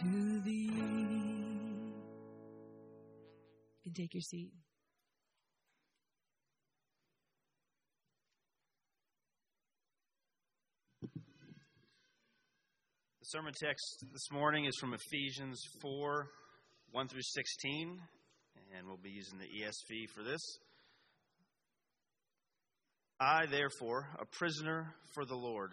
to thee. You can take your seat. The sermon text this morning is from Ephesians 4 1 through 16, and we'll be using the ESV for this. I, therefore, a prisoner for the Lord,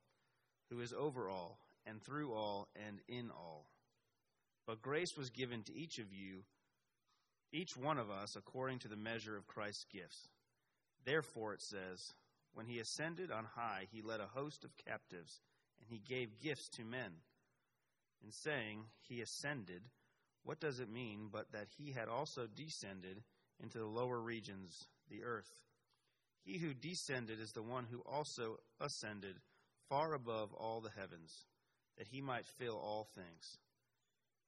who is over all, and through all, and in all. But grace was given to each of you, each one of us, according to the measure of Christ's gifts. Therefore, it says, When he ascended on high, he led a host of captives, and he gave gifts to men. In saying, He ascended, what does it mean but that he had also descended into the lower regions, the earth? He who descended is the one who also ascended far above all the heavens, that he might fill all things.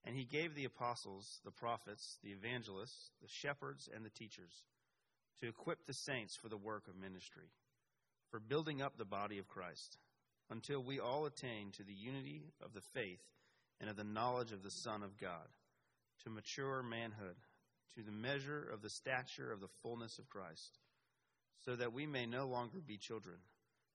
And he gave the apostles, the prophets, the evangelists, the shepherds, and the teachers to equip the saints for the work of ministry, for building up the body of Christ, until we all attain to the unity of the faith and of the knowledge of the Son of God, to mature manhood, to the measure of the stature of the fullness of Christ, so that we may no longer be children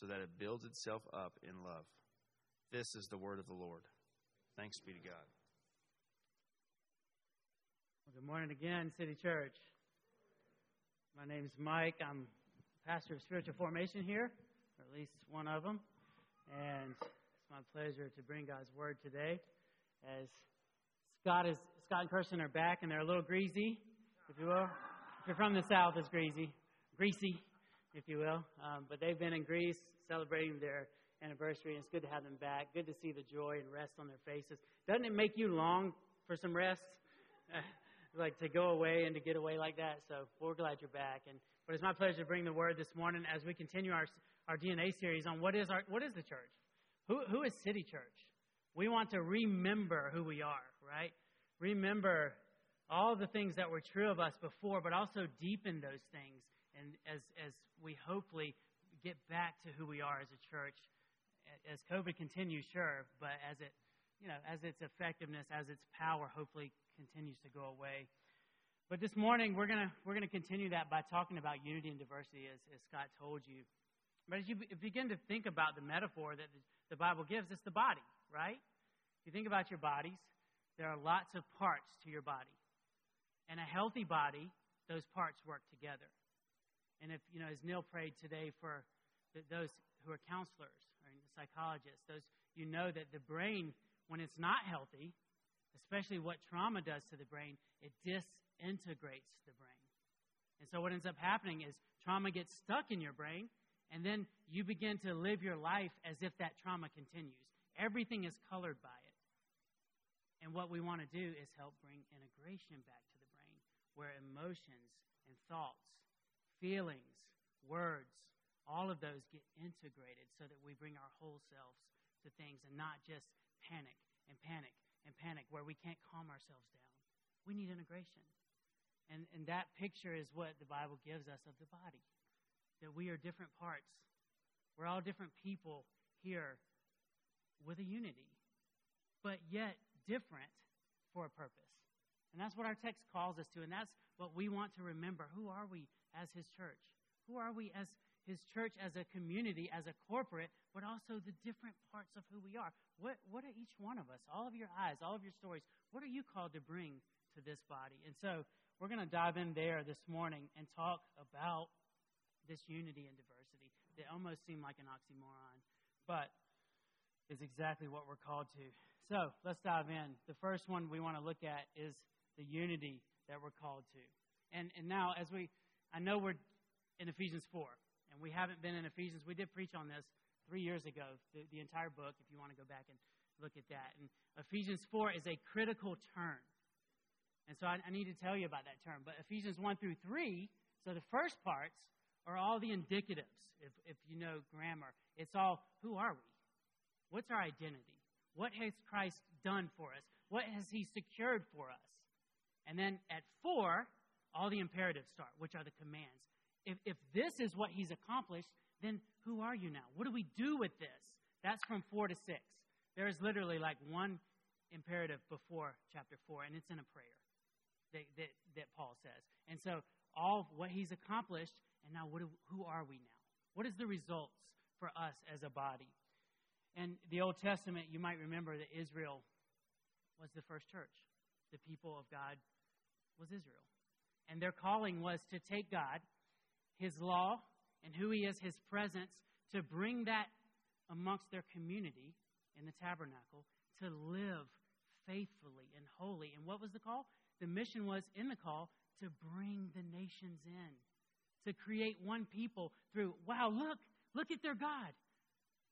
so that it builds itself up in love. This is the word of the Lord. Thanks be to God. Well, good morning again, City Church. My name is Mike. I'm pastor of spiritual formation here, or at least one of them. And it's my pleasure to bring God's word today. As Scott is Scott and Kirsten are back, and they're a little greasy, if you will. If you're from the South, it's greasy, greasy if you will. Um, but they've been in Greece celebrating their anniversary, and it's good to have them back. Good to see the joy and rest on their faces. Doesn't it make you long for some rest? like to go away and to get away like that. So we're glad you're back. And but it's my pleasure to bring the word this morning as we continue our our DNA series on what is our what is the church? Who who is City Church? We want to remember who we are, right? Remember all the things that were true of us before, but also deepen those things and as, as we hopefully get back to who we are as a church, as COVID continues, sure, but as it, you know, as its effectiveness, as its power hopefully continues to go away. But this morning we're gonna we're gonna continue that by talking about unity and diversity, as, as Scott told you. But as you begin to think about the metaphor that the Bible gives, it's the body, right? If you think about your bodies, there are lots of parts to your body. And a healthy body, those parts work together. And if, you know, as Neil prayed today for the, those who are counselors or psychologists, those, you know that the brain, when it's not healthy, especially what trauma does to the brain, it disintegrates the brain. And so what ends up happening is trauma gets stuck in your brain, and then you begin to live your life as if that trauma continues. Everything is colored by it. And what we want to do is help bring integration back to the brain, where emotions and thoughts feelings, words, all of those get integrated so that we bring our whole selves to things and not just panic and panic and panic where we can't calm ourselves down. We need integration. And, and that picture is what the Bible gives us of the body that we are different parts. We're all different people here with a unity, but yet different for a purpose. And that's what our text calls us to, and that's what we want to remember. Who are we as His church? Who are we as his church as a community, as a corporate, but also the different parts of who we are. What, what are each one of us? All of your eyes, all of your stories. What are you called to bring to this body? And so we're going to dive in there this morning and talk about this unity and diversity that almost seem like an oxymoron, but is exactly what we're called to. So let's dive in. The first one we want to look at is the unity that we're called to. And, and now, as we, I know we're in Ephesians 4, and we haven't been in Ephesians. We did preach on this three years ago, the, the entire book, if you want to go back and look at that. And Ephesians 4 is a critical term. And so I, I need to tell you about that term. But Ephesians 1 through 3, so the first parts are all the indicatives, if, if you know grammar. It's all who are we? What's our identity? What has Christ done for us? What has He secured for us? And then at 4, all the imperatives start, which are the commands if, if this is what he's accomplished, then who are you now? What do we do with this? That's from 4 to 6. There is literally like one imperative before chapter 4, and it's in a prayer that, that, that Paul says. And so, all what he's accomplished, and now what do, who are we now? What is the results for us as a body? And the Old Testament, you might remember that Israel was the first church. The people of God was Israel. And their calling was to take God his law and who he is, his presence, to bring that amongst their community in the tabernacle to live faithfully and holy. And what was the call? The mission was in the call to bring the nations in, to create one people through, wow, look, look at their God.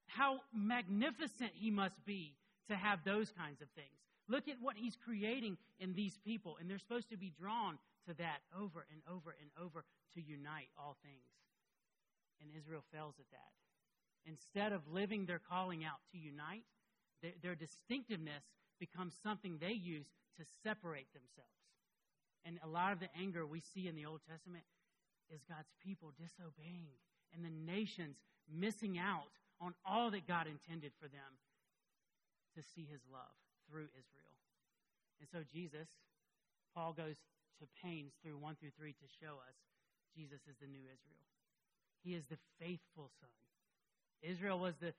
How magnificent he must be to have those kinds of things. Look at what he's creating in these people, and they're supposed to be drawn to that over and over and over to unite all things. And Israel fails at that. Instead of living their calling out to unite, their, their distinctiveness becomes something they use to separate themselves. And a lot of the anger we see in the Old Testament is God's people disobeying and the nations missing out on all that God intended for them to see his love through Israel. And so Jesus, Paul goes to pains through 1 through 3 to show us Jesus is the new Israel. He is the faithful son. Israel was the,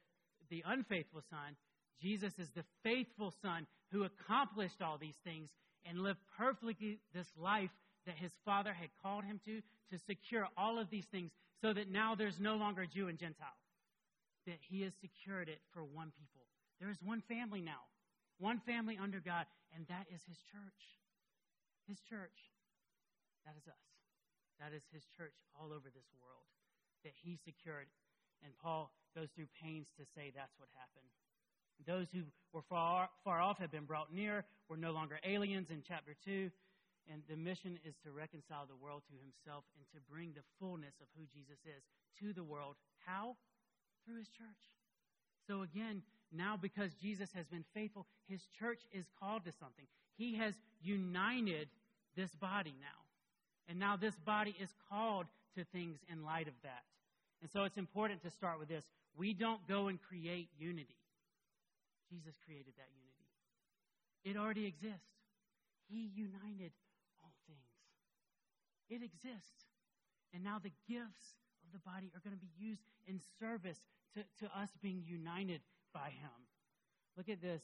the unfaithful son. Jesus is the faithful son who accomplished all these things and lived perfectly this life that his father had called him to, to secure all of these things so that now there's no longer Jew and Gentile. That he has secured it for one people. There is one family now, one family under God, and that is his church. His church. That is us. That is his church all over this world that he secured. And Paul goes through pains to say that's what happened. Those who were far, far off have been brought near, were no longer aliens in chapter 2. And the mission is to reconcile the world to himself and to bring the fullness of who Jesus is to the world. How? Through his church. So again, now because Jesus has been faithful, his church is called to something. He has united this body now. And now this body is called to things in light of that. And so it's important to start with this. We don't go and create unity. Jesus created that unity. It already exists. He united all things. It exists. And now the gifts of the body are going to be used in service to, to us being united by Him. Look at this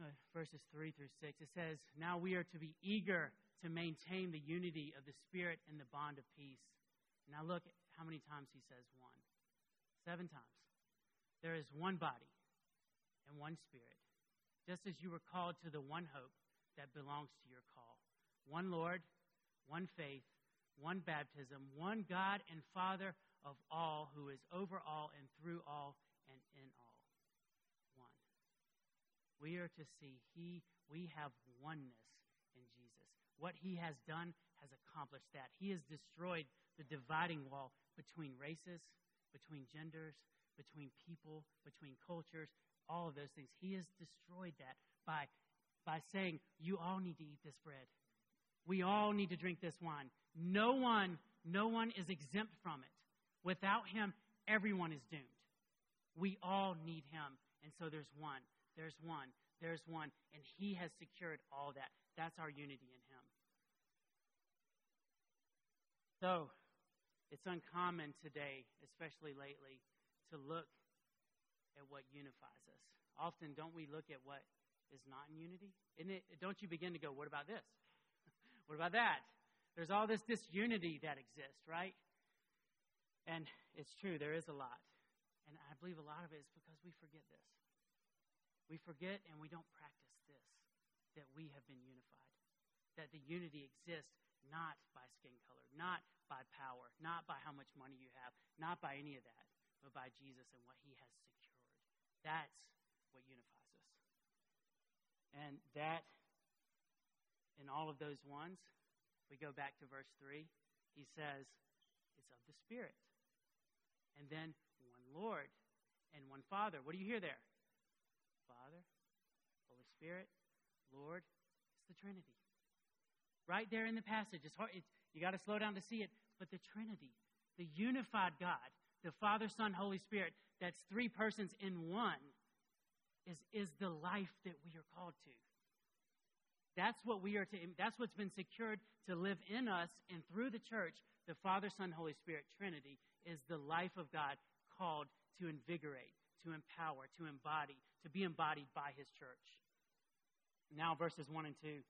uh, verses 3 through 6. It says, Now we are to be eager to maintain the unity of the Spirit and the bond of peace. Now look how many times he says one. Seven times. There is one body and one Spirit, just as you were called to the one hope that belongs to your call. One Lord, one faith, one baptism, one God and Father of all, who is over all and through all and in. We are to see He, we have oneness in Jesus. What he has done has accomplished that. He has destroyed the dividing wall between races, between genders, between people, between cultures, all of those things. He has destroyed that by, by saying, You all need to eat this bread. We all need to drink this wine. No one, no one is exempt from it. Without him, everyone is doomed. We all need him. And so there's one, there's one, there's one, and he has secured all that. That's our unity in Him. So, It's uncommon today, especially lately, to look at what unifies us. Often, don't we look at what is not in unity? Isn't it, don't you begin to go, what about this? what about that? There's all this disunity that exists, right? And it's true, there is a lot. And I believe a lot of it is because we forget this. We forget and we don't practice this that we have been unified, that the unity exists not by skin color, not by power, not by how much money you have, not by any of that, but by Jesus and what he has secured. That's what unifies us. And that, in all of those ones, we go back to verse 3, he says, it's of the Spirit. And then one Lord and one Father. What do you hear there? Father, Holy Spirit, Lord. It's the Trinity. Right there in the passage. It's hard. It's, you got to slow down to see it. But the Trinity, the unified God, the Father, Son, Holy Spirit, that's three persons in one, is, is the life that we are called to. That's what we are to, that's what's been secured to live in us and through the church, the Father, Son, Holy Spirit Trinity is the life of God called to invigorate, to empower, to embody, to be embodied by His church. Now, verses 1 and 2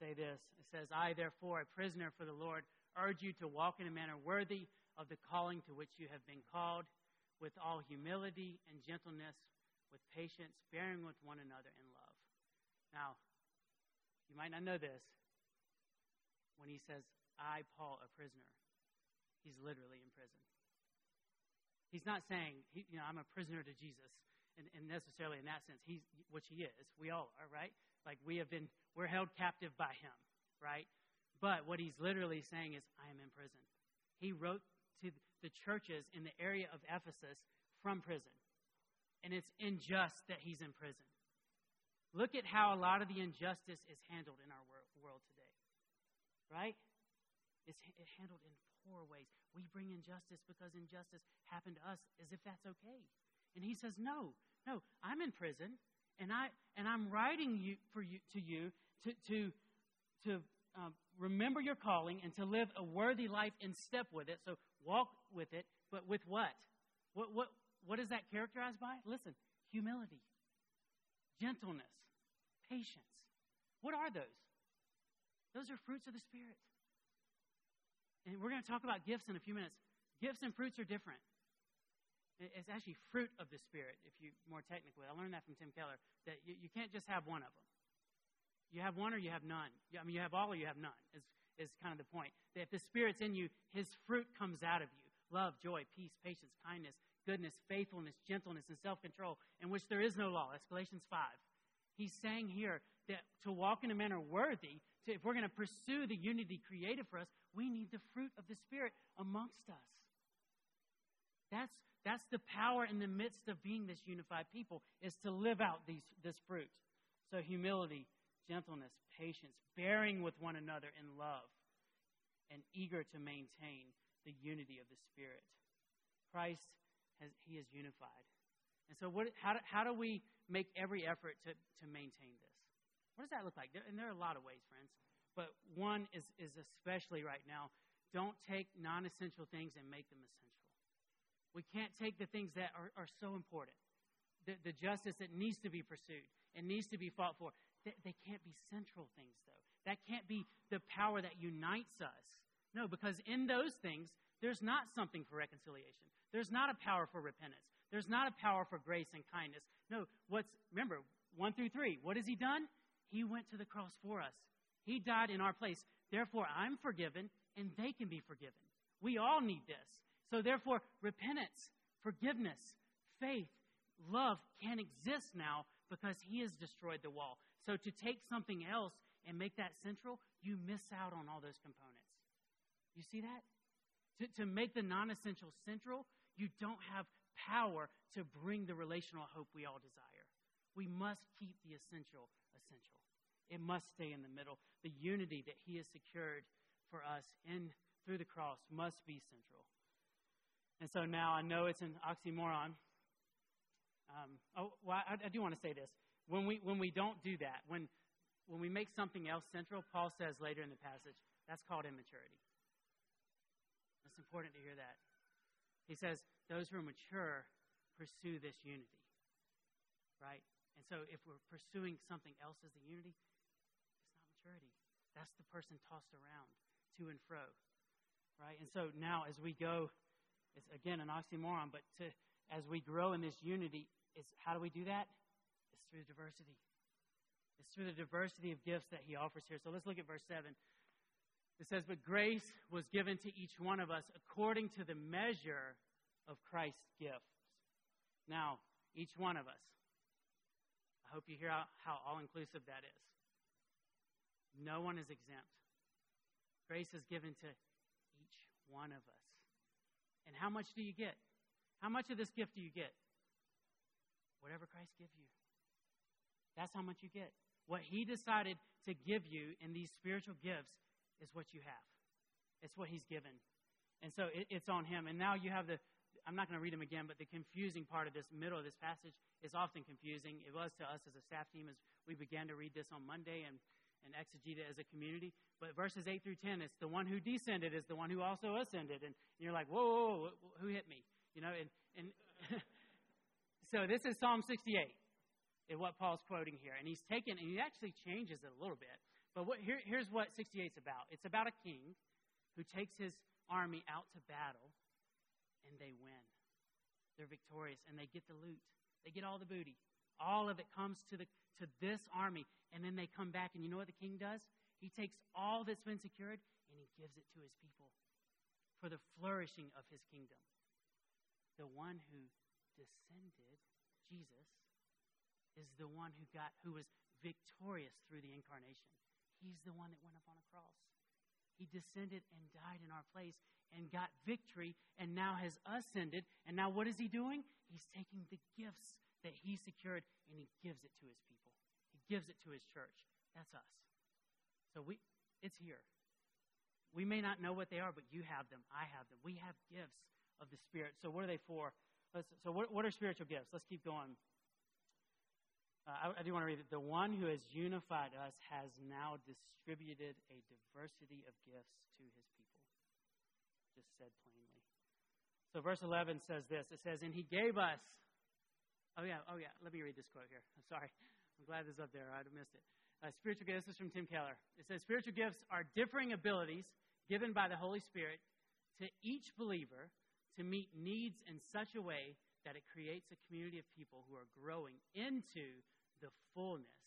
say this It says, I, therefore, a prisoner for the Lord, urge you to walk in a manner worthy of the calling to which you have been called, with all humility and gentleness, with patience, bearing with one another in love. Now, you might not know this. When he says, I, Paul, a prisoner, he's literally in prison. He's not saying, you know, I'm a prisoner to Jesus, and, and necessarily in that sense, he's, which he is. We all are, right? Like we have been, we're held captive by him, right? But what he's literally saying is, I am in prison. He wrote to the churches in the area of Ephesus from prison. And it's unjust that he's in prison. Look at how a lot of the injustice is handled in our world today, right? It's handled in poor ways. We bring injustice because injustice happened to us as if that's okay. And he says, No, no, I'm in prison, and I and I'm writing you for you to you to to to um, remember your calling and to live a worthy life in step with it. So walk with it, but with what? What what what is that characterized by? Listen, humility, gentleness, patience. What are those? Those are fruits of the Spirit. And we're going to talk about gifts in a few minutes. Gifts and fruits are different. It's actually fruit of the Spirit, if you more technically. I learned that from Tim Keller, that you, you can't just have one of them. You have one or you have none. I mean, you have all or you have none, is, is kind of the point. That if the Spirit's in you, His fruit comes out of you love, joy, peace, patience, kindness, goodness, faithfulness, gentleness, and self control, in which there is no law. That's Galatians 5. He's saying here that to walk in a manner worthy, to, if we're going to pursue the unity created for us, we need the fruit of the Spirit amongst us. That's, that's the power in the midst of being this unified people, is to live out these, this fruit. So humility, gentleness, patience, bearing with one another in love, and eager to maintain the unity of the Spirit. Christ has, he is unified. And so what, how, do, how do we make every effort to, to maintain this? What does that look like? There, and there are a lot of ways, friends. But one is, is especially right now don't take non essential things and make them essential. We can't take the things that are, are so important, the, the justice that needs to be pursued and needs to be fought for. They, they can't be central things, though. That can't be the power that unites us. No, because in those things, there's not something for reconciliation. There's not a power for repentance. There's not a power for grace and kindness. No, what's, remember, one through three, what has he done? He went to the cross for us. He died in our place. Therefore, I'm forgiven and they can be forgiven. We all need this. So, therefore, repentance, forgiveness, faith, love can exist now because He has destroyed the wall. So, to take something else and make that central, you miss out on all those components. You see that? To, to make the non essential central, you don't have power to bring the relational hope we all desire. We must keep the essential essential. It must stay in the middle. The unity that He has secured for us in through the cross must be central. And so now I know it's an oxymoron. Um, oh, well, I, I do want to say this. When we, when we don't do that, when, when we make something else central, Paul says later in the passage, that's called immaturity. It's important to hear that. He says, those who are mature pursue this unity. Right? And so if we're pursuing something else as the unity, it's not maturity. That's the person tossed around to and fro. Right? And so now as we go, it's again an oxymoron, but to as we grow in this unity, is how do we do that? It's through diversity. It's through the diversity of gifts that he offers here. So let's look at verse 7. It says, But grace was given to each one of us according to the measure of Christ's gifts. Now, each one of us. I hope you hear how, how all inclusive that is. No one is exempt. Grace is given to each one of us. And how much do you get? How much of this gift do you get? Whatever Christ gives you. That's how much you get. What He decided to give you in these spiritual gifts is what you have. It's what He's given. And so it, it's on Him. And now you have the, I'm not going to read them again, but the confusing part of this middle of this passage is often confusing. It was to us as a staff team as we began to read this on Monday and, and exegete it as a community. But verses 8 through 10, it's the one who descended is the one who also ascended. And you're like, whoa, whoa, whoa who hit me? You know, and, and so this is Psalm 68, is what Paul's quoting here. And he's taken, and he actually changes it a little bit. But what, here, here's what 68 is about it's about a king who takes his army out to battle, and they win. They're victorious, and they get the loot. They get all the booty. All of it comes to, the, to this army, and then they come back, and you know what the king does? He takes all that's been secured, and he gives it to his people for the flourishing of his kingdom the one who descended, Jesus, is the one who got who was victorious through the incarnation. He's the one that went up on a cross. He descended and died in our place and got victory and now has ascended. And now what is he doing? He's taking the gifts that he secured and he gives it to his people. He gives it to his church. That's us. So we it's here. We may not know what they are, but you have them. I have them. We have gifts of the Spirit. So, what are they for? Let's, so, what, what, are spiritual gifts? Let's keep going. Uh, I, I, do want to read it. The one who has unified us has now distributed a diversity of gifts to his people. Just said plainly. So, verse 11 says this it says, And he gave us. Oh, yeah, oh, yeah. Let me read this quote here. I'm sorry. I'm glad this is up there. I'd have missed it. Uh, spiritual gifts this is from Tim Keller. It says, Spiritual gifts are differing abilities given by the Holy Spirit to each believer to meet needs in such a way that it creates a community of people who are growing into the fullness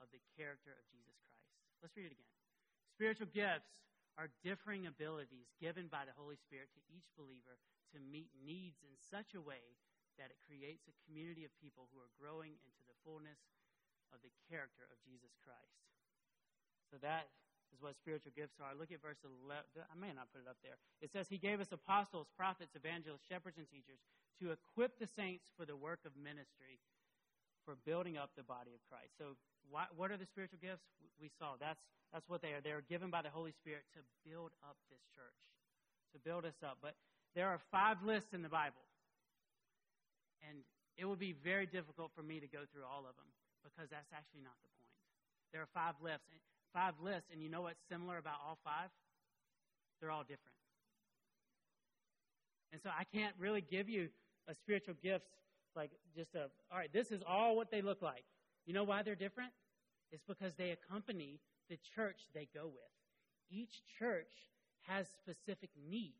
of the character of Jesus Christ. Let's read it again. Spiritual gifts are differing abilities given by the Holy Spirit to each believer to meet needs in such a way that it creates a community of people who are growing into the fullness of the character of Jesus Christ. So that is what spiritual gifts are. Look at verse 11. I may not put it up there. It says, He gave us apostles, prophets, evangelists, shepherds, and teachers to equip the saints for the work of ministry, for building up the body of Christ. So, why, what are the spiritual gifts? We saw that's, that's what they are. They are given by the Holy Spirit to build up this church, to build us up. But there are five lists in the Bible. And it would be very difficult for me to go through all of them because that's actually not the point. There are five lists five lists, and you know what's similar about all five? They're all different. And so I can't really give you a spiritual gifts like just a, all right, this is all what they look like. You know why they're different? It's because they accompany the church they go with. Each church has specific needs.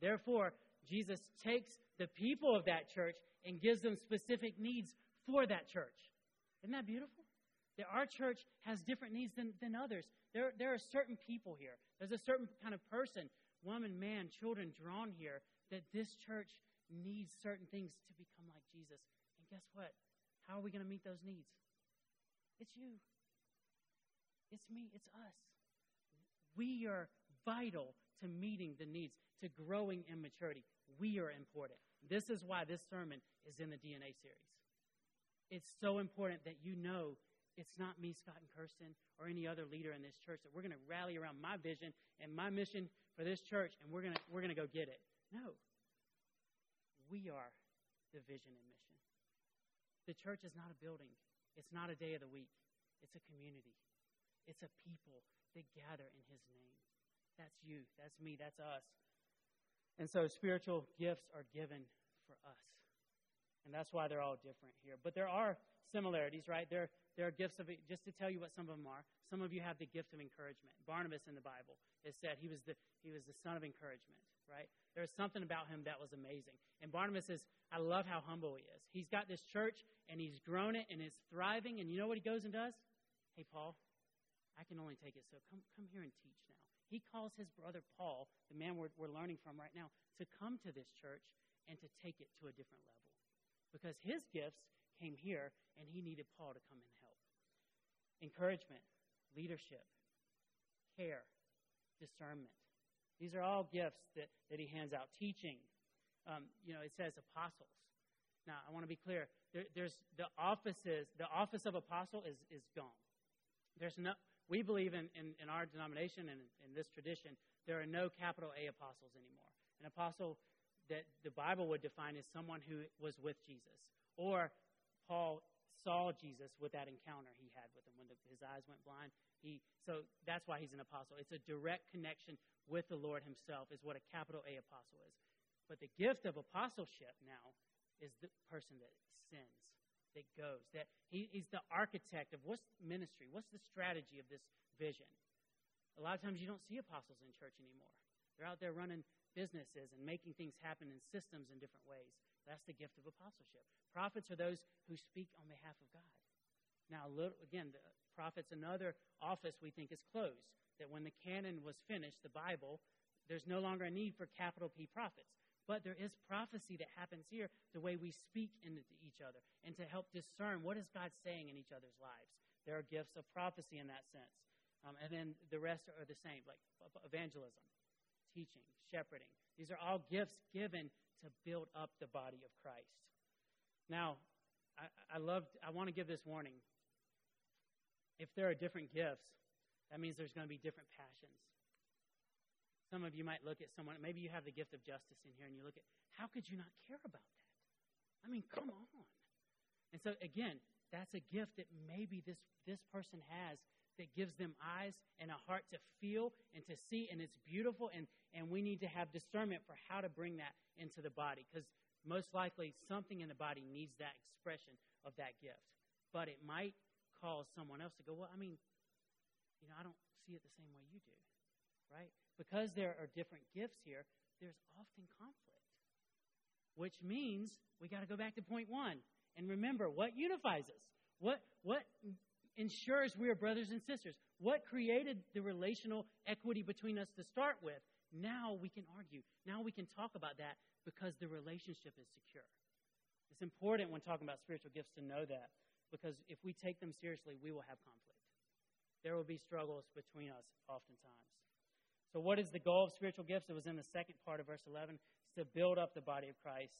Therefore, Jesus takes the people of that church and gives them specific needs for that church. Isn't that beautiful? that our church has different needs than, than others. There, there are certain people here. There's a certain kind of person, woman, man, children drawn here, that this church needs certain things to become like Jesus. And guess what? How are we going to meet those needs? It's you. It's me. It's us. We are vital to meeting the needs, to growing in maturity. We are important. This is why this sermon is in the DNA series. It's so important that you know it's not me, Scott and Kirsten, or any other leader in this church that we're going to rally around my vision and my mission for this church and we're going to, we're going to go get it. No. We are the vision and mission. The church is not a building, it's not a day of the week, it's a community, it's a people that gather in His name. That's you, that's me, that's us. And so spiritual gifts are given for us. And that's why they're all different here. But there are similarities, right? There, there are gifts of, just to tell you what some of them are, some of you have the gift of encouragement. Barnabas in the Bible is said he was the, he was the son of encouragement, right? There was something about him that was amazing. And Barnabas is, I love how humble he is. He's got this church and he's grown it and it's thriving. And you know what he goes and does? Hey, Paul, I can only take it so come, come here and teach now. He calls his brother Paul, the man we're, we're learning from right now, to come to this church and to take it to a different level. Because his gifts came here and he needed Paul to come and help. Encouragement, leadership, care, discernment. These are all gifts that, that he hands out. Teaching, um, you know, it says apostles. Now, I want to be clear. There, there's the offices. The office of apostle is is gone. There's no. We believe in, in, in our denomination and in, this tradition, there are no capital A apostles anymore. An apostle that the Bible would define as someone who was with Jesus, or Paul saw Jesus with that encounter he had with him when the, his eyes went blind. He, so that's why he's an apostle. It's a direct connection with the Lord himself, is what a capital A apostle is. But the gift of apostleship now is the person that sends, that goes, that he, he's the architect of what's ministry, what's the strategy of this vision. A lot of times you don't see apostles in church anymore. They're out there running businesses and making things happen in systems in different ways. That's the gift of apostleship. Prophets are those who speak on behalf of God. Now, again, the prophets, another office we think is closed. That when the canon was finished, the Bible, there's no longer a need for capital P prophets. But there is prophecy that happens here, the way we speak into each other, and to help discern what is God saying in each other's lives. There are gifts of prophecy in that sense. Um, and then the rest are the same, like evangelism, teaching, shepherding. These are all gifts given to build up the body of Christ. Now, I, I love. I want to give this warning. If there are different gifts, that means there's going to be different passions. Some of you might look at someone. Maybe you have the gift of justice in here, and you look at how could you not care about that? I mean, come on. And so again, that's a gift that maybe this this person has that gives them eyes and a heart to feel and to see, and it's beautiful. And, and we need to have discernment for how to bring that into the body because most likely something in the body needs that expression of that gift. But it might cause someone else to go, Well, I mean, you know, I don't see it the same way you do, right? Because there are different gifts here, there's often conflict, which means we got to go back to point one and remember what unifies us. What, what ensures we are brothers and sisters. What created the relational equity between us to start with? Now we can argue. Now we can talk about that because the relationship is secure. It's important when talking about spiritual gifts to know that because if we take them seriously, we will have conflict. There will be struggles between us oftentimes. So, what is the goal of spiritual gifts? It was in the second part of verse 11. It's to build up the body of Christ,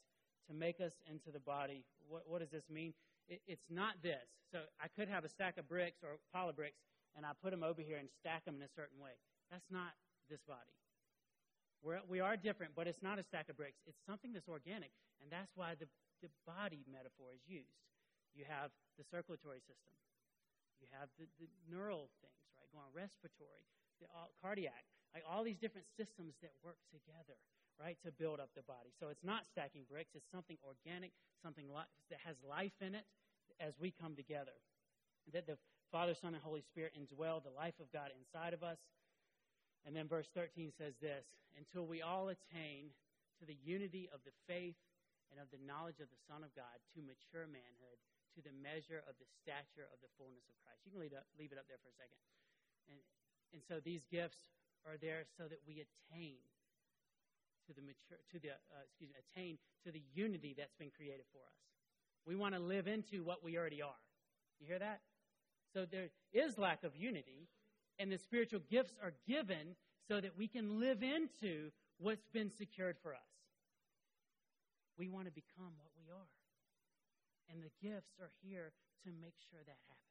to make us into the body. What, what does this mean? it, it's not this. So I could have a stack of bricks or a pile of bricks, and I put them over here and stack them in a certain way. That's not this body. We're, we are different, but it's not a stack of bricks. It's something that's organic, and that's why the, the body metaphor is used. You have the circulatory system. You have the, the neural things, right? Going on respiratory, the all, cardiac, like all these different systems that work together right, to build up the body. So it's not stacking bricks, it's something organic, something that has life in it as we come together. That the Father, Son, and Holy Spirit indwell the life of God inside of us. And then verse 13 says this until we all attain to the unity of the faith and of the knowledge of the Son of God, to mature manhood, to the measure of the stature of the fullness of Christ. You can leave, up, leave it up there for a second. And, and so these gifts are there so that we attain to the mature, to the uh, excuse me, attain to the unity that's been created for us. We want to live into what we already are. You hear that? So there is lack of unity, and the spiritual gifts are given so that we can live into what's been secured for us. We want to become what we are. And the gifts are here to make sure that happens.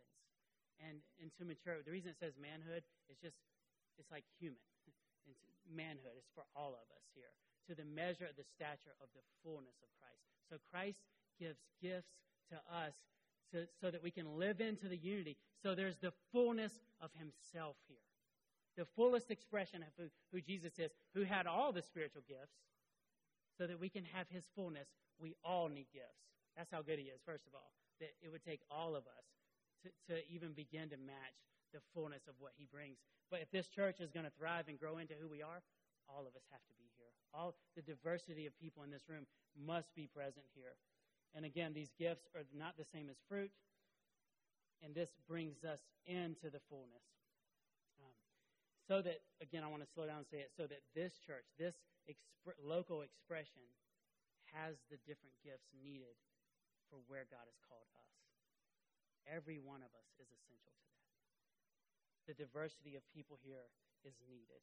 And, and to mature. The reason it says manhood is just, it's like human. It's manhood. It's for all of us here to the measure of the stature of the fullness of Christ. So Christ gives gifts to us so, so that we can live into the unity. So there's the fullness of himself here. The fullest expression of who, who Jesus is, who had all the spiritual gifts, so that we can have his fullness, we all need gifts. That's how good he is, first of all. That it would take all of us to, to even begin to match the fullness of what he brings. But if this church is going to thrive and grow into who we are, all of us have to be here. All the diversity of people in this room must be present here. And again, these gifts are not the same as fruit, and this brings us into the fullness. Um, so that, again, I want to slow down and say it, so that this church, this exp- local expression, has the different gifts needed for where God has called us. Every one of us is essential. The diversity of people here is needed.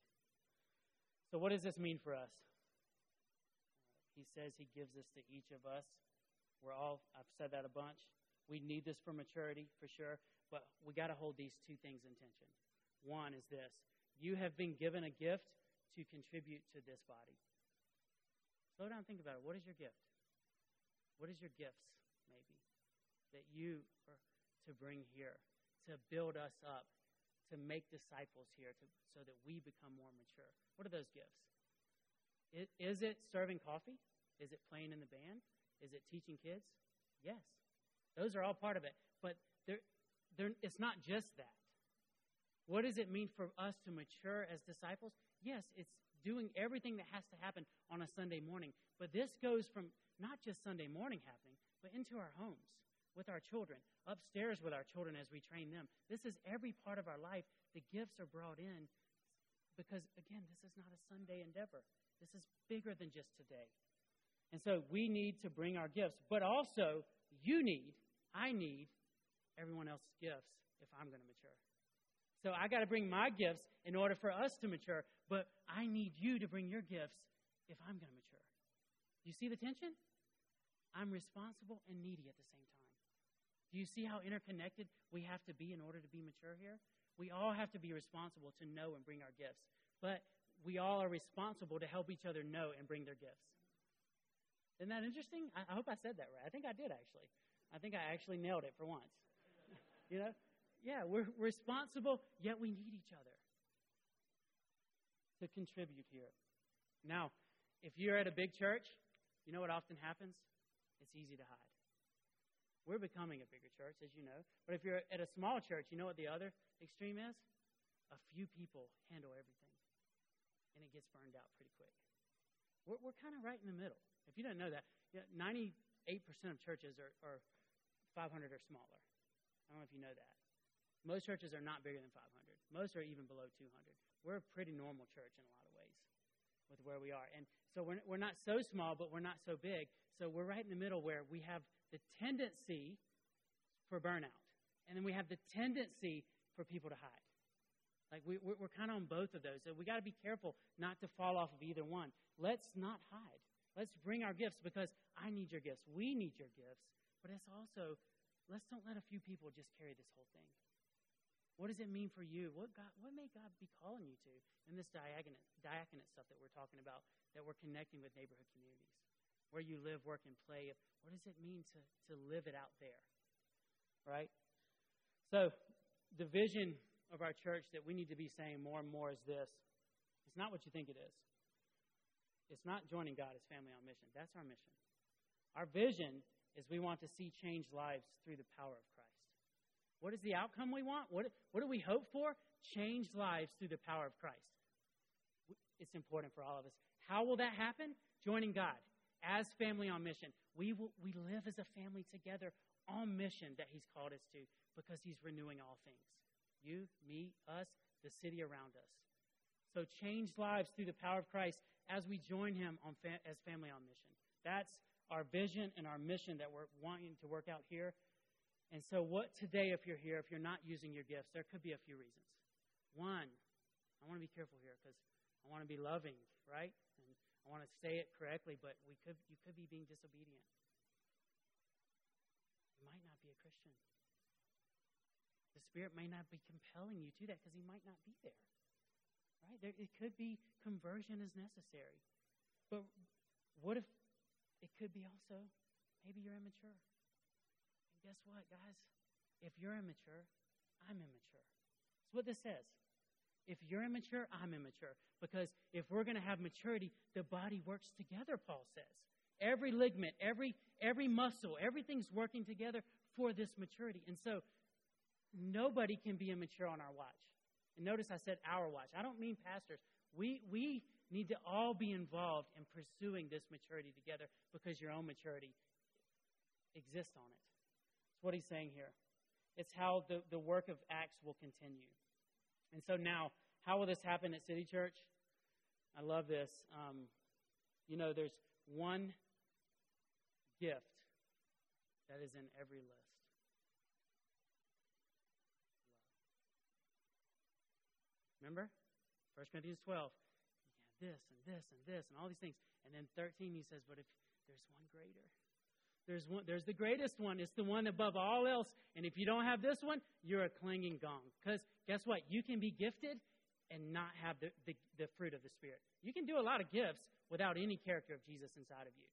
So, what does this mean for us? He says he gives this to each of us. We're all, I've said that a bunch. We need this for maturity, for sure, but we got to hold these two things in tension. One is this you have been given a gift to contribute to this body. Slow down, think about it. What is your gift? What is your gifts, maybe, that you are to bring here, to build us up, to make disciples here, to, so that we become more mature? What are those gifts? It, is it serving coffee? Is it playing in the band? Is it teaching kids? Yes. Those are all part of it. But they're, they're, it's not just that. What does it mean for us to mature as disciples? Yes, it's doing everything that has to happen on a Sunday morning. But this goes from not just Sunday morning happening, but into our homes, with our children, upstairs with our children as we train them. This is every part of our life. The gifts are brought in because, again, this is not a Sunday endeavor. This is bigger than just today. And so we need to bring our gifts, but also you need, I need everyone else's gifts if I'm going to mature. So I got to bring my gifts in order for us to mature, but I need you to bring your gifts if I'm going to mature. You see the tension? I'm responsible and needy at the same time. Do you see how interconnected we have to be in order to be mature here? We all have to be responsible to know and bring our gifts, but we all are responsible to help each other know and bring their gifts. Isn't that interesting? I, hope I said that right. I think I did actually. I think I actually nailed it for once. you know? Yeah, we're responsible, yet we need each other to contribute here. Now, if you're at a big church, you know what often happens? It's easy to hide. We're becoming a bigger church, as you know. But if you're at a small church, you know what the other extreme is? A few people handle everything, and it gets burned out pretty quick. We're, we're kind of right in the middle. If you don't know that, 98% of churches are, are 500 or smaller. I don't know if you know that. Most churches are not bigger than 500. Most are even below 200. We're a pretty normal church in a lot of ways with where we are. And so we're, we're not so small, but we're not so big. So we're right in the middle where we have the tendency for burnout. And then we have the tendency for people to hide. Like we, we're, we're kind of on both of those. So we got to be careful not to fall off of either one. Let's not hide. Let's bring our gifts because I need your gifts. We need your gifts. But it's also, let's don't let a few people just carry this whole thing. What does it mean for you? What, God, what may God be calling you to in this diaconate, diaconate stuff that we're talking about, that we're connecting with neighborhood communities? Where you live, work, and play. What does it mean to, to live it out there? Right? So, the vision of our church that we need to be saying more and more is this it's not what you think it is. It's not joining God as family on mission. That's our mission. Our vision is we want to see changed lives through the power of Christ. What is the outcome we want? What, what do we hope for? Changed lives through the power of Christ. It's important for all of us. How will that happen? Joining God as family on mission. We, will, we live as a family together on mission that He's called us to because He's renewing all things. You, me, us, the city around us. So change lives through the power of Christ as we join Him on fa- as family on mission. That's our vision and our mission that we're wanting to work out here and so, what today, if you're here, if you're not using your gifts, there could be a few reasons. One, I want to be careful here because I want to be loving, right? And I want to say it correctly, but we could, you could be being disobedient. You might not be a Christian. The Spirit may not be compelling you to that because He might not be there. Right? There, it could be conversion is necessary. But what if it could be also maybe you're immature? guess what, guys? If you're immature, I'm immature. That's what this says. If you're immature, I'm immature. Because if we're going to have maturity, the body works together, Paul says. Every ligament, every, every muscle, everything's working together for this maturity. And so nobody can be immature on our watch. And notice I said our watch. I don't mean pastors. We, we need to all be involved in pursuing this maturity together because your own maturity exists on it. That's what he's saying here. It's how the, the work of Acts will continue. And so now, how will this happen at City Church? I love this. Um, you know, there's one gift that is in every list. Remember? 1 Corinthians 12. You have this and this and this and all these things. And then 13, he says, but if there's one greater, there's one, there's the greatest one. It's the one above all else. And if you don't have this one, you're a clanging gong. Because guess what? You can be gifted and not have the, the, the fruit of the Spirit. You can do a lot of gifts without any character of Jesus inside of you.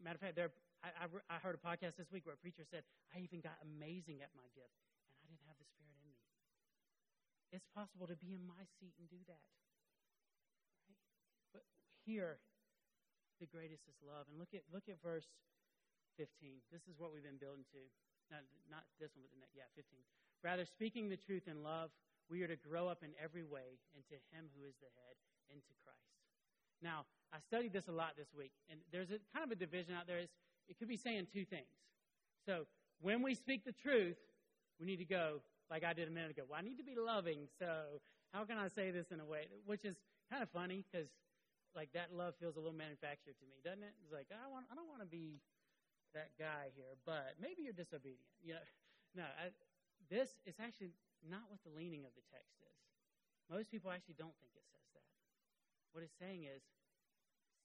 Matter of fact, there, I, I, I heard a podcast this week where a preacher said, I even got amazing at my gift, and I didn't have the Spirit in me. It's possible to be in my seat and do that. Right? But here, the greatest is love. And look at look at verse 15. This is what we've been building to. Not, not this one, but the next. Yeah, 15. Rather, speaking the truth in love, we are to grow up in every way into Him who is the head, into Christ. Now, I studied this a lot this week, and there's a kind of a division out there. It's, it could be saying two things. So, when we speak the truth, we need to go like I did a minute ago. Well, I need to be loving, so how can I say this in a way which is kind of funny because like that love feels a little manufactured to me, doesn't it? It's like I want I don't want to be that guy here, but maybe you're disobedient. You know, no, I, this is actually not what the leaning of the text is. Most people actually don't think it says that. What it's saying is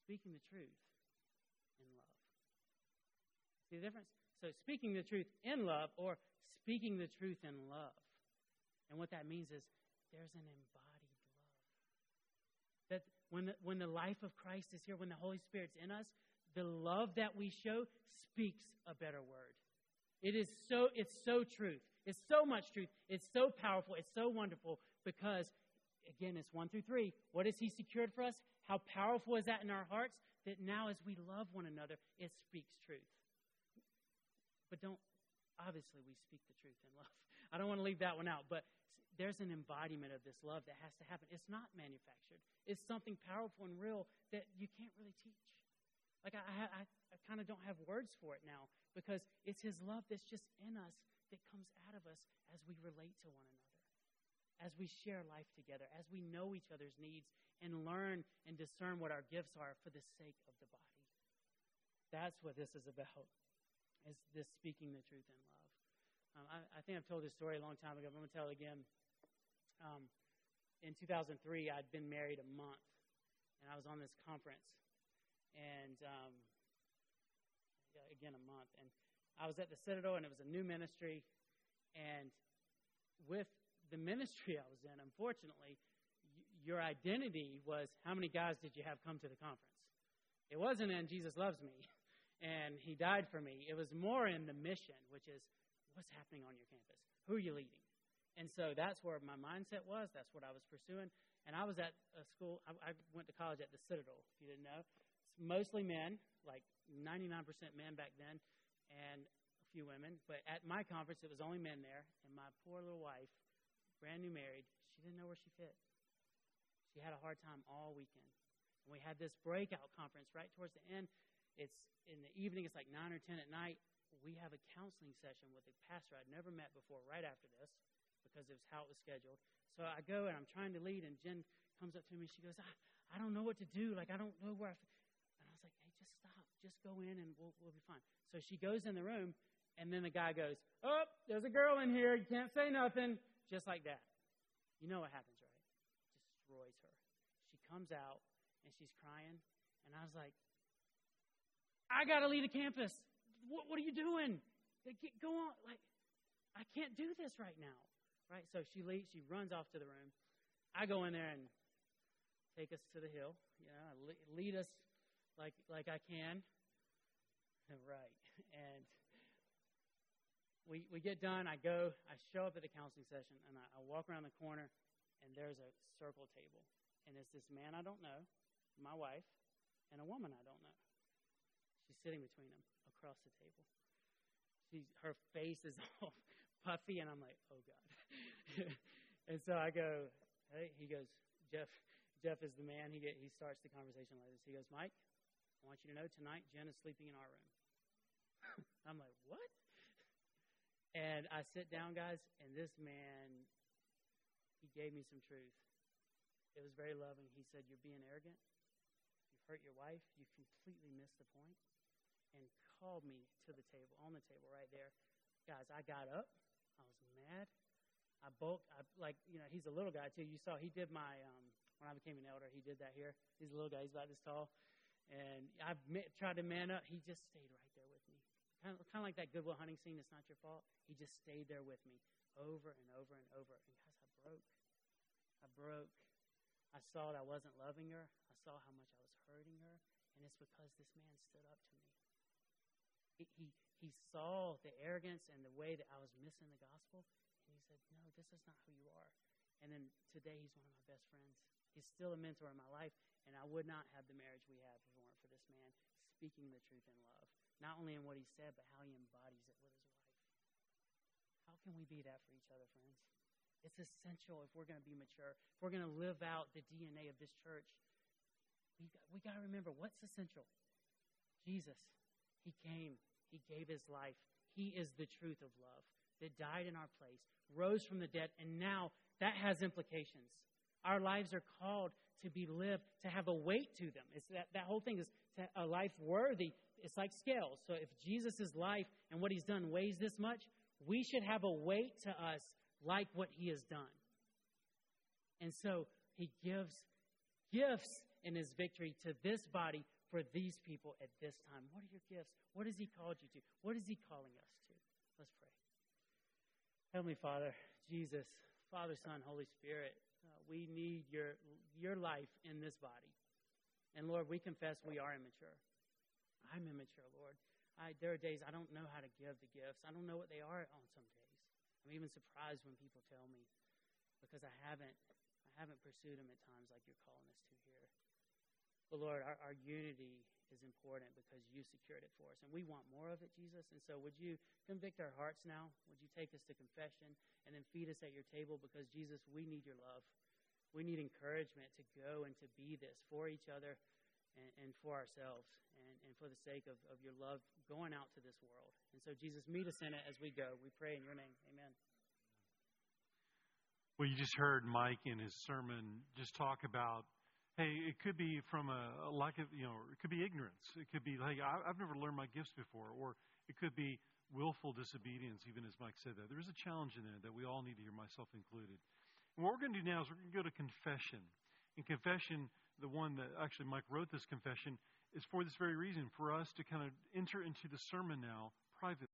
speaking the truth in love. See the difference? So speaking the truth in love or speaking the truth in love. And what that means is there's an embodied love. That when the, when the life of Christ is here, when the Holy Spirit's in us, the love that we show speaks a better word. It is so, it's so truth. It's so much truth. It's so powerful. It's so wonderful because, again, it's one through three. What has He secured for us? How powerful is that in our hearts that now as we love one another, it speaks truth. But don't obviously we speak the truth in love. I don't want to leave that one out, but there's an embodiment of this love that has to happen. It's not manufactured. It's something powerful and real that you can't really teach. Like I, I, I kind of don't have words for it now because it's His love that's just in us that comes out of us as we relate to one another, as we share life together, as we know each other's needs and learn and discern what our gifts are for the sake of the body. That's what this is about is this speaking the truth in love. Um, I, I, think I've told this story a long time ago, but I'm going to tell it again. Um, in 2003, I'd been married a month, and I was on this conference, and um, again a month, and I was at the Citadel, and it was a new ministry, and with the ministry I was in, unfortunately, y- your identity was how many guys did you have come to the conference? It wasn't in Jesus loves me and he died for me. It was more in the mission, which is what's happening on your campus? Who are you leading? And so that's where my mindset was. That's what I was pursuing. And I was at a school, I, I went to college at the Citadel, if you didn't know. Mostly men, like 99% men back then, and a few women. But at my conference, it was only men there. And my poor little wife, brand new married, she didn't know where she fit. She had a hard time all weekend. And we had this breakout conference right towards the end. It's in the evening, it's like 9 or 10 at night. We have a counseling session with a pastor I'd never met before right after this because it was how it was scheduled. So I go and I'm trying to lead, and Jen comes up to me. She goes, I, I don't know what to do. Like, I don't know where I. F-. And I was like, hey, just stop. Just go in and we'll, we'll be fine. So she goes in the room, and then the guy goes, Oh, there's a girl in here. You can't say nothing. Just like that. You know what happens, right? Destroys her. She comes out, and she's crying. And I was like, I got to leave the campus. What, what are you doing? Go on. Like, I can't do this right now. Right? So she leaves, she runs off to the room. I go in there and take us to the hill. You know, lead us like like I can. Right. And we we get done. I go. I show up at the counseling session, and I, I walk around the corner, and there's a circle table, and it's this man I don't know, my wife, and a woman I don't know. She's sitting between them across the table. She's her face is all puffy, and I'm like, oh god. and so I go, hey, he goes, Jeff. Jeff is the man. He get, he starts the conversation like this. He goes, Mike, I want you to know tonight Jen is sleeping in our room. I'm like, what? And I sit down, guys, and this man, he gave me some truth. It was very loving. He said, You're being arrogant. You've hurt your wife. You completely missed the point. And called me to the table, on the table right there. Guys, I got up. I was mad. I bulked. I, like, you know, he's a little guy, too. You saw he did my, um, when I became an elder, he did that here. He's a little guy. He's about this tall. And I tried to man up. He just stayed right. Kind of, kind of like that Good Will Hunting scene, It's Not Your Fault. He just stayed there with me over and over and over. And guys, I broke. I broke. I saw that I wasn't loving her. I saw how much I was hurting her. And it's because this man stood up to me. He, he, he saw the arrogance and the way that I was missing the gospel. And he said, No, this is not who you are. And then today, he's one of my best friends. He's still a mentor in my life. And I would not have the marriage we have if it weren't for this man speaking the truth in love not only in what he said, but how he embodies it with his wife. How can we be that for each other, friends? It's essential if we're going to be mature, if we're going to live out the DNA of this church. We got, we got to remember what's essential. Jesus, he came, he gave his life. He is the truth of love that died in our place, rose from the dead, and now that has implications. Our lives are called to be lived, to have a weight to them. It's that, that whole thing is a life worthy it's like scales. So if Jesus' life and what he's done weighs this much, we should have a weight to us like what he has done. And so he gives gifts in his victory to this body for these people at this time. What are your gifts? What has he called you to? What is he calling us to? Let's pray. Heavenly Father, Jesus, Father, Son, Holy Spirit, uh, we need your, your life in this body. And Lord, we confess we are immature. I'm immature, Lord. I, there are days I don't know how to give the gifts. I don't know what they are on some days. I'm even surprised when people tell me because I haven't I haven't pursued them at times like you're calling us to here. But Lord, our, our unity is important because you secured it for us. And we want more of it, Jesus. And so would you convict our hearts now? Would you take us to confession and then feed us at your table? Because, Jesus, we need your love. We need encouragement to go and to be this for each other and, and for ourselves and, and for the sake of, of your love going out to this world. And so, Jesus, meet us in it as we go. We pray in your name. Amen. Well, you just heard Mike in his sermon just talk about, hey, it could be from a, a lack of, you know, it could be ignorance. It could be like, I, I've never learned my gifts before. Or it could be willful disobedience, even as Mike said that. There is a challenge in there that we all need to hear, myself included. And what we're going to do now is we're going to go to confession. In confession, the one that actually Mike wrote this confession, is for this very reason, for us to kind of enter into the sermon now privately.